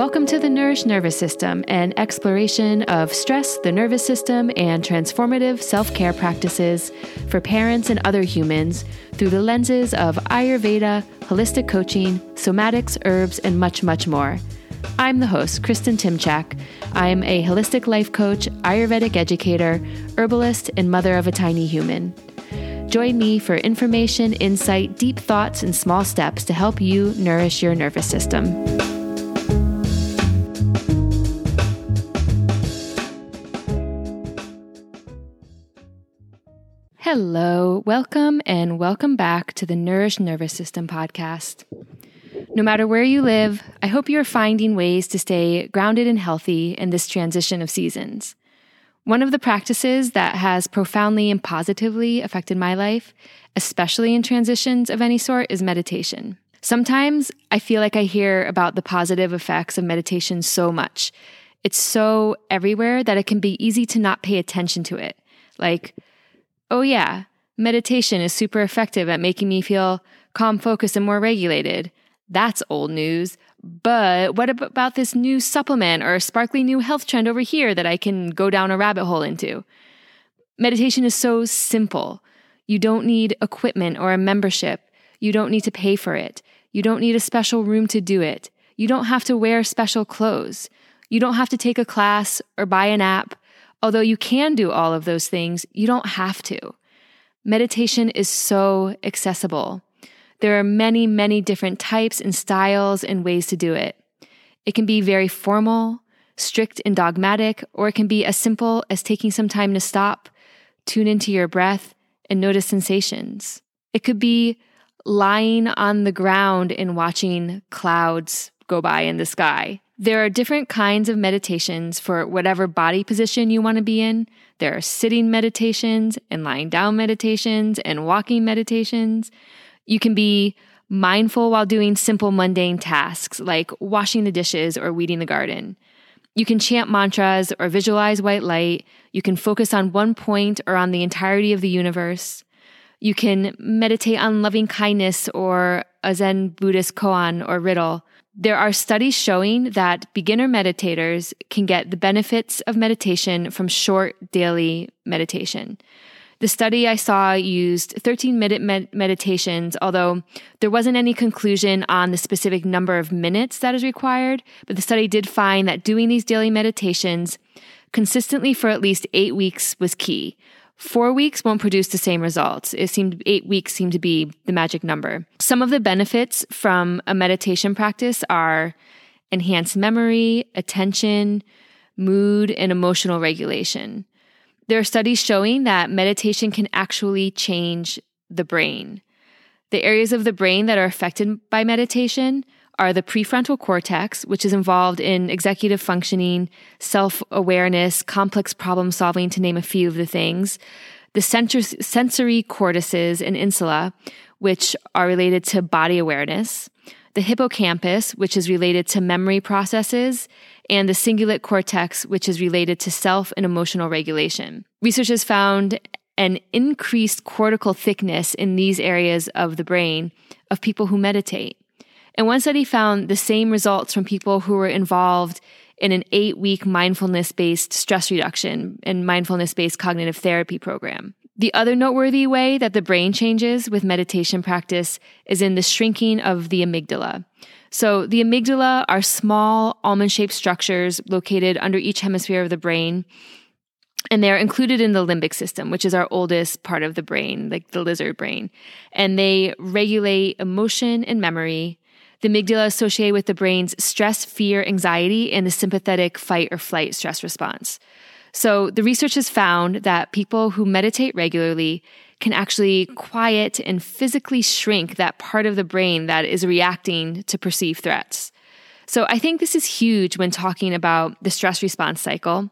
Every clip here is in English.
Welcome to the Nourished Nervous System, an exploration of stress, the nervous system, and transformative self care practices for parents and other humans through the lenses of Ayurveda, holistic coaching, somatics, herbs, and much, much more. I'm the host, Kristen Timchak. I'm a holistic life coach, Ayurvedic educator, herbalist, and mother of a tiny human. Join me for information, insight, deep thoughts, and small steps to help you nourish your nervous system. Hello, welcome, and welcome back to the Nourished Nervous System podcast. No matter where you live, I hope you're finding ways to stay grounded and healthy in this transition of seasons. One of the practices that has profoundly and positively affected my life, especially in transitions of any sort, is meditation. Sometimes I feel like I hear about the positive effects of meditation so much. It's so everywhere that it can be easy to not pay attention to it. Like, oh, yeah, meditation is super effective at making me feel calm, focused, and more regulated. That's old news. But what about this new supplement or sparkly new health trend over here that I can go down a rabbit hole into? Meditation is so simple. You don't need equipment or a membership. You don't need to pay for it. You don't need a special room to do it. You don't have to wear special clothes. You don't have to take a class or buy an app Although you can do all of those things, you don't have to. Meditation is so accessible. There are many, many different types and styles and ways to do it. It can be very formal, strict and dogmatic, or it can be as simple as taking some time to stop, tune into your breath, and notice sensations. It could be lying on the ground and watching clouds go by in the sky. There are different kinds of meditations for whatever body position you want to be in. There are sitting meditations and lying down meditations and walking meditations. You can be mindful while doing simple mundane tasks like washing the dishes or weeding the garden. You can chant mantras or visualize white light. You can focus on one point or on the entirety of the universe. You can meditate on loving kindness or a Zen Buddhist koan or riddle. There are studies showing that beginner meditators can get the benefits of meditation from short daily meditation. The study I saw used 13 minute med- meditations, although there wasn't any conclusion on the specific number of minutes that is required. But the study did find that doing these daily meditations consistently for at least eight weeks was key. Four weeks won't produce the same results. It seemed eight weeks seemed to be the magic number. Some of the benefits from a meditation practice are enhanced memory, attention, mood, and emotional regulation. There are studies showing that meditation can actually change the brain. The areas of the brain that are affected by meditation are the prefrontal cortex, which is involved in executive functioning, self awareness, complex problem solving, to name a few of the things. The sensory cortices and insula, which are related to body awareness. The hippocampus, which is related to memory processes, and the cingulate cortex, which is related to self and emotional regulation. Research has found an increased cortical thickness in these areas of the brain of people who meditate. And one study found the same results from people who were involved in an eight week mindfulness based stress reduction and mindfulness based cognitive therapy program. The other noteworthy way that the brain changes with meditation practice is in the shrinking of the amygdala. So, the amygdala are small almond shaped structures located under each hemisphere of the brain. And they're included in the limbic system, which is our oldest part of the brain, like the lizard brain. And they regulate emotion and memory, the amygdala associated with the brain's stress, fear, anxiety, and the sympathetic fight or flight stress response. So the research has found that people who meditate regularly can actually quiet and physically shrink that part of the brain that is reacting to perceived threats. So I think this is huge when talking about the stress response cycle.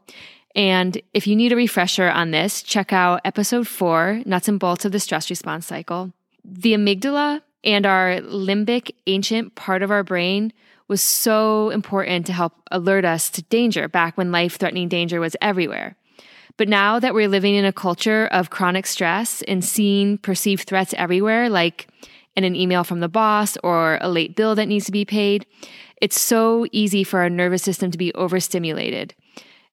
And if you need a refresher on this, check out episode four, Nuts and Bolts of the Stress Response Cycle. The amygdala and our limbic ancient part of our brain was so important to help alert us to danger back when life threatening danger was everywhere. But now that we're living in a culture of chronic stress and seeing perceived threats everywhere, like in an email from the boss or a late bill that needs to be paid. It's so easy for our nervous system to be overstimulated.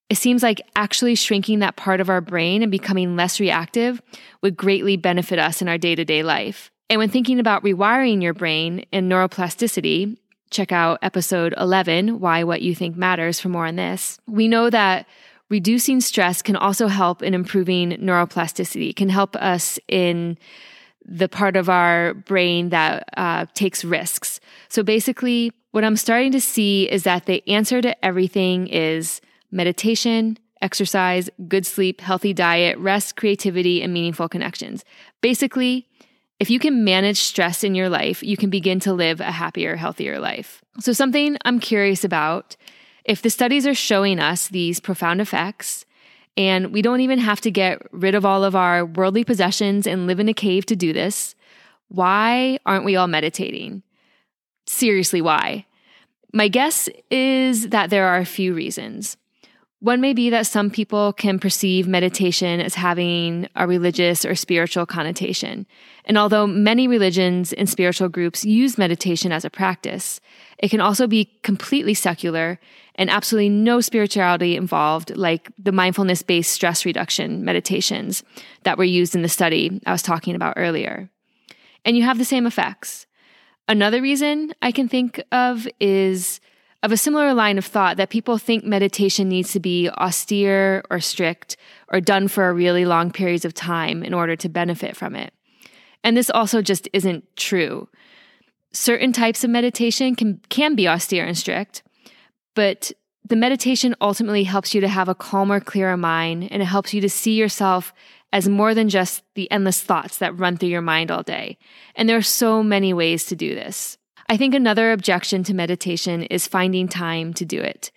It seems like actually shrinking that part of our brain and becoming less reactive would greatly benefit us in our day to day life. And when thinking about rewiring your brain and neuroplasticity, check out episode 11, Why What You Think Matters, for more on this. We know that reducing stress can also help in improving neuroplasticity, it can help us in the part of our brain that uh, takes risks. So basically, what I'm starting to see is that the answer to everything is meditation, exercise, good sleep, healthy diet, rest, creativity, and meaningful connections. Basically, if you can manage stress in your life, you can begin to live a happier, healthier life. So, something I'm curious about if the studies are showing us these profound effects, and we don't even have to get rid of all of our worldly possessions and live in a cave to do this, why aren't we all meditating? Seriously, why? My guess is that there are a few reasons. One may be that some people can perceive meditation as having a religious or spiritual connotation. And although many religions and spiritual groups use meditation as a practice, it can also be completely secular and absolutely no spirituality involved, like the mindfulness based stress reduction meditations that were used in the study I was talking about earlier. And you have the same effects. Another reason I can think of is of a similar line of thought that people think meditation needs to be austere or strict or done for a really long periods of time in order to benefit from it. And this also just isn't true. Certain types of meditation can, can be austere and strict, but the meditation ultimately helps you to have a calmer, clearer mind, and it helps you to see yourself as more than just the endless thoughts that run through your mind all day. And there are so many ways to do this. I think another objection to meditation is finding time to do it,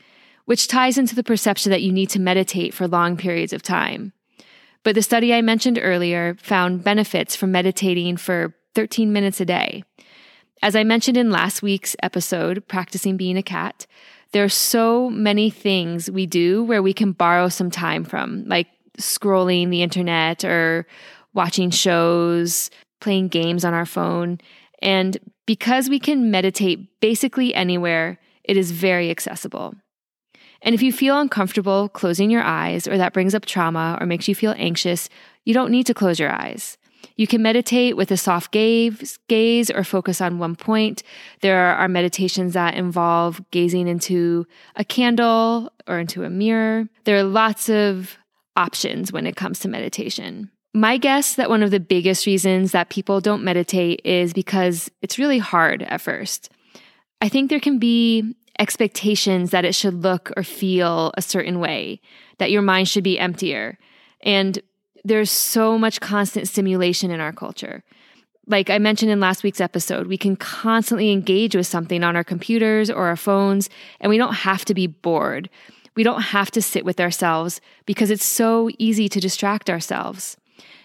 which ties into the perception that you need to meditate for long periods of time. But the study I mentioned earlier found benefits from meditating for 13 minutes a day. As I mentioned in last week's episode, Practicing Being a Cat, there are so many things we do where we can borrow some time from, like scrolling the internet or watching shows, playing games on our phone. And because we can meditate basically anywhere, it is very accessible. And if you feel uncomfortable closing your eyes, or that brings up trauma or makes you feel anxious, you don't need to close your eyes. You can meditate with a soft gaze, gaze or focus on one point. There are meditations that involve gazing into a candle or into a mirror. There are lots of options when it comes to meditation. My guess that one of the biggest reasons that people don't meditate is because it's really hard at first. I think there can be expectations that it should look or feel a certain way, that your mind should be emptier. And there's so much constant stimulation in our culture. Like I mentioned in last week's episode, we can constantly engage with something on our computers or our phones, and we don't have to be bored. We don't have to sit with ourselves because it's so easy to distract ourselves.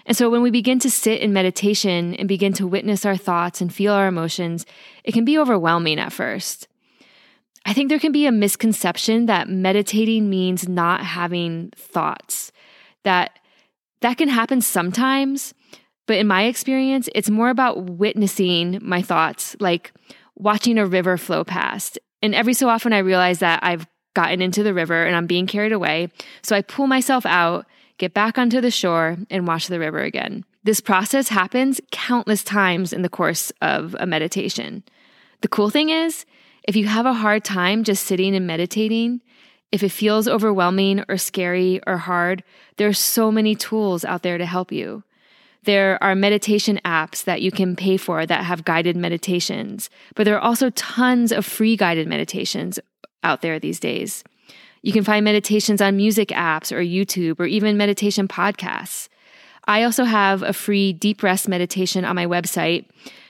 And so when we begin to sit in meditation and begin to witness our thoughts and feel our emotions, it can be overwhelming at first. I think there can be a misconception that meditating means not having thoughts. That that can happen sometimes, but in my experience, it's more about witnessing my thoughts, like watching a river flow past. And every so often I realize that I've gotten into the river and I'm being carried away. So I pull myself out get back onto the shore, and watch the river again. This process happens countless times in the course of a meditation. The cool thing is, if you have a hard time just sitting and meditating, if it feels overwhelming or scary or hard, there are so many tools out there to help you. There are meditation apps that you can pay for that have guided meditations, but there are also tons of free guided meditations out there these days. You can find meditations on music apps or YouTube or even meditation podcasts. I also have a free deep rest meditation on my website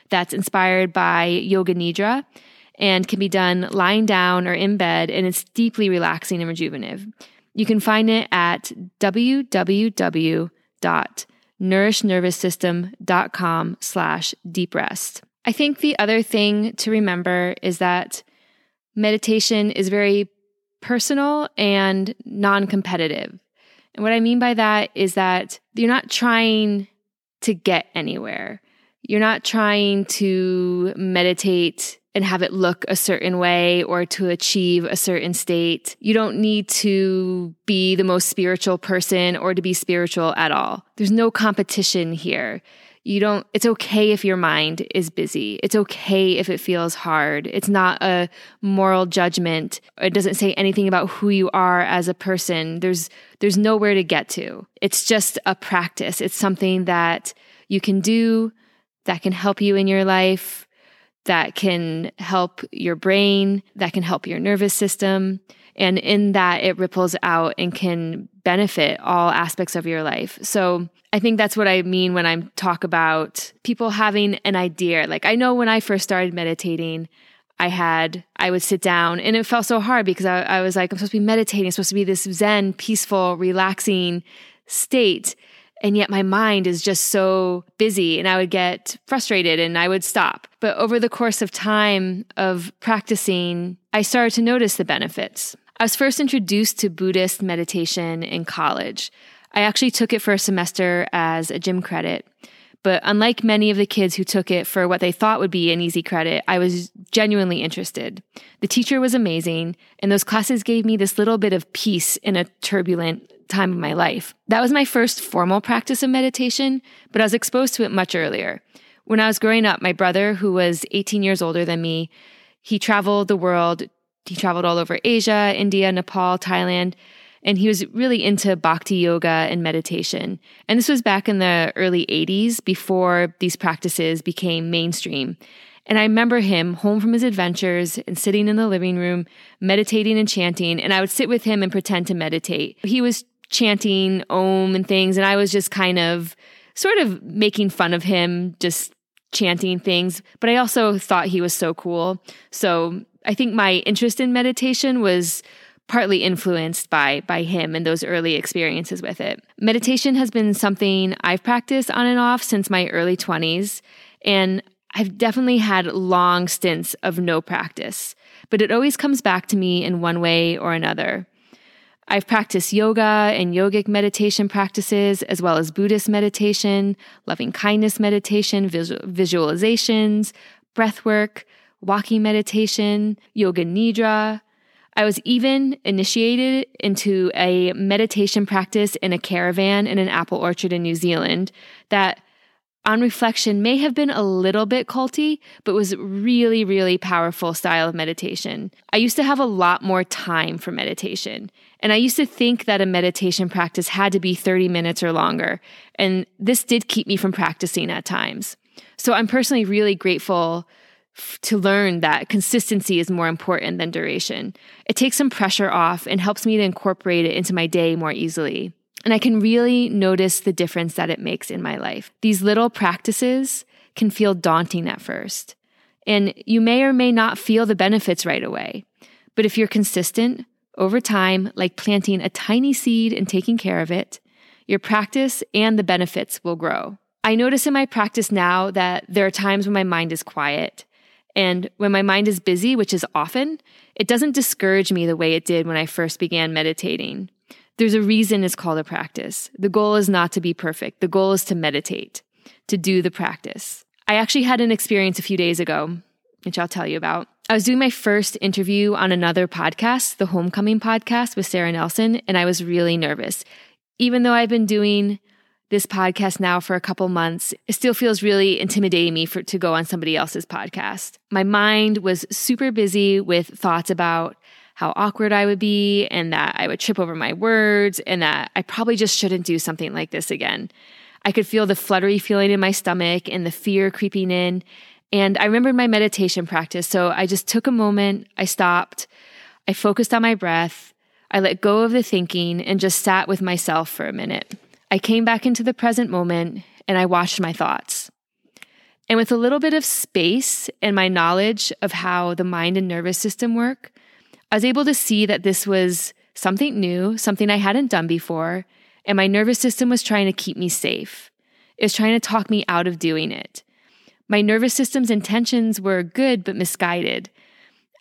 that's inspired by Yoga Nidra and can be done lying down or in bed, and it's deeply relaxing and rejuvenative. You can find it at www.nourishednervoussystem.com slash deep rest. I think the other thing to remember is that meditation is very personal and non competitive. And what I mean by that is that you're not trying to get anywhere. You're not trying to meditate and have it look a certain way or to achieve a certain state. You don't need to be the most spiritual person or to be spiritual at all. There's no competition here. You don't, it's okay if your mind is busy. It's okay if it feels hard. It's not a moral judgment. It doesn't say anything about who you are as a person. There's, there's nowhere to get to. It's just a practice. It's something that you can do that can help you in your life, that can help your brain, that can help your nervous system. And in that, it ripples out and can benefit all aspects of your life. So I think that's what I mean when I talk about people having an idea. Like, I know when I first started meditating, I had, I would sit down and it felt so hard because I, I was like, I'm supposed to be meditating, it's supposed to be this Zen, peaceful, relaxing state. And yet my mind is just so busy and I would get frustrated and I would stop. But over the course of time of practicing, I started to notice the benefits. I was first introduced to Buddhist meditation in college. I actually took it for a semester as a gym credit. But unlike many of the kids who took it for what they thought would be an easy credit, I was genuinely interested. The teacher was amazing, and those classes gave me this little bit of peace in a turbulent time of my life. That was my first formal practice of meditation, but I was exposed to it much earlier. When I was growing up, my brother, who was 18 years older than me, he traveled the world he traveled all over Asia, India, Nepal, Thailand, and he was really into bhakti yoga and meditation. And this was back in the early 80s before these practices became mainstream. And I remember him home from his adventures and sitting in the living room, meditating and chanting. And I would sit with him and pretend to meditate. He was chanting Om and things, and I was just kind of sort of making fun of him, just chanting things. But I also thought he was so cool. So I think my interest in meditation was partly influenced by by him and those early experiences with it. Meditation has been something I've practiced on and off since my early 20s and I've definitely had long stints of no practice, but it always comes back to me in one way or another. I've practiced yoga and yogic meditation practices, as well as Buddhist meditation, loving kindness meditation, visual, visualizations, breath work, walking meditation, yoga nidra. I was even initiated into a meditation practice in a caravan in an apple orchard in New Zealand that on reflection may have been a little bit culty, but was really, really powerful style of meditation. I used to have a lot more time for meditation. And I used to think that a meditation practice had to be 30 minutes or longer. And this did keep me from practicing at times. So I'm personally really grateful to learn that consistency is more important than duration. It takes some pressure off and helps me to incorporate it into my day more easily. And I can really notice the difference that it makes in my life. These little practices can feel daunting at first. And you may or may not feel the benefits right away. But if you're consistent over time, like planting a tiny seed and taking care of it, your practice and the benefits will grow. I notice in my practice now that there are times when my mind is quiet and when my mind is busy, which is often, it doesn't discourage me the way it did when I first began meditating. There's a reason it's called a practice. The goal is not to be perfect. The goal is to meditate, to do the practice. I actually had an experience a few days ago, which I'll tell you about. I was doing my first interview on another podcast, the Homecoming podcast with Sarah Nelson, and I was really nervous. Even though I've been doing this podcast now for a couple months, it still feels really intimidating me for to go on somebody else's podcast. My mind was super busy with thoughts about how awkward I would be and that I would trip over my words and that I probably just shouldn't do something like this again. I could feel the fluttery feeling in my stomach and the fear creeping in. And I remembered my meditation practice. So I just took a moment, I stopped, I focused on my breath, I let go of the thinking and just sat with myself for a minute. I came back into the present moment and I watched my thoughts. And with a little bit of space and my knowledge of how the mind and nervous system work, I was able to see that this was something new, something I hadn't done before, and my nervous system was trying to keep me safe. It was trying to talk me out of doing it. My nervous system's intentions were good but misguided.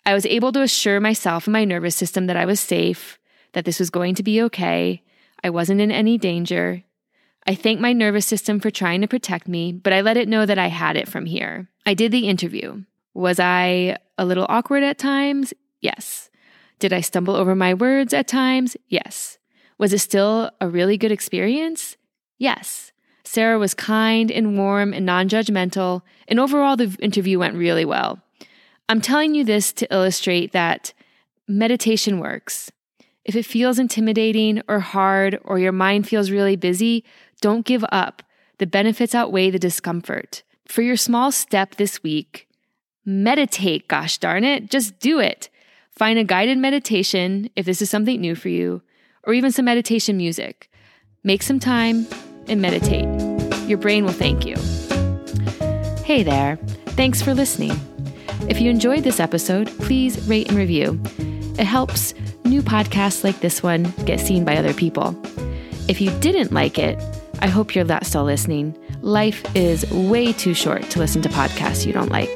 I was able to assure myself and my nervous system that I was safe, that this was going to be okay, I wasn't in any danger. I thank my nervous system for trying to protect me, but I let it know that I had it from here. I did the interview. Was I a little awkward at times? Yes. Did I stumble over my words at times? Yes. Was it still a really good experience? Yes. Sarah was kind and warm and non judgmental, and overall, the interview went really well. I'm telling you this to illustrate that meditation works. If it feels intimidating or hard, or your mind feels really busy, don't give up. The benefits outweigh the discomfort. For your small step this week, meditate, gosh darn it, just do it. Find a guided meditation if this is something new for you, or even some meditation music. Make some time and meditate. Your brain will thank you. Hey there, thanks for listening. If you enjoyed this episode, please rate and review. It helps new podcasts like this one get seen by other people. If you didn't like it, I hope you're not still listening. Life is way too short to listen to podcasts you don't like.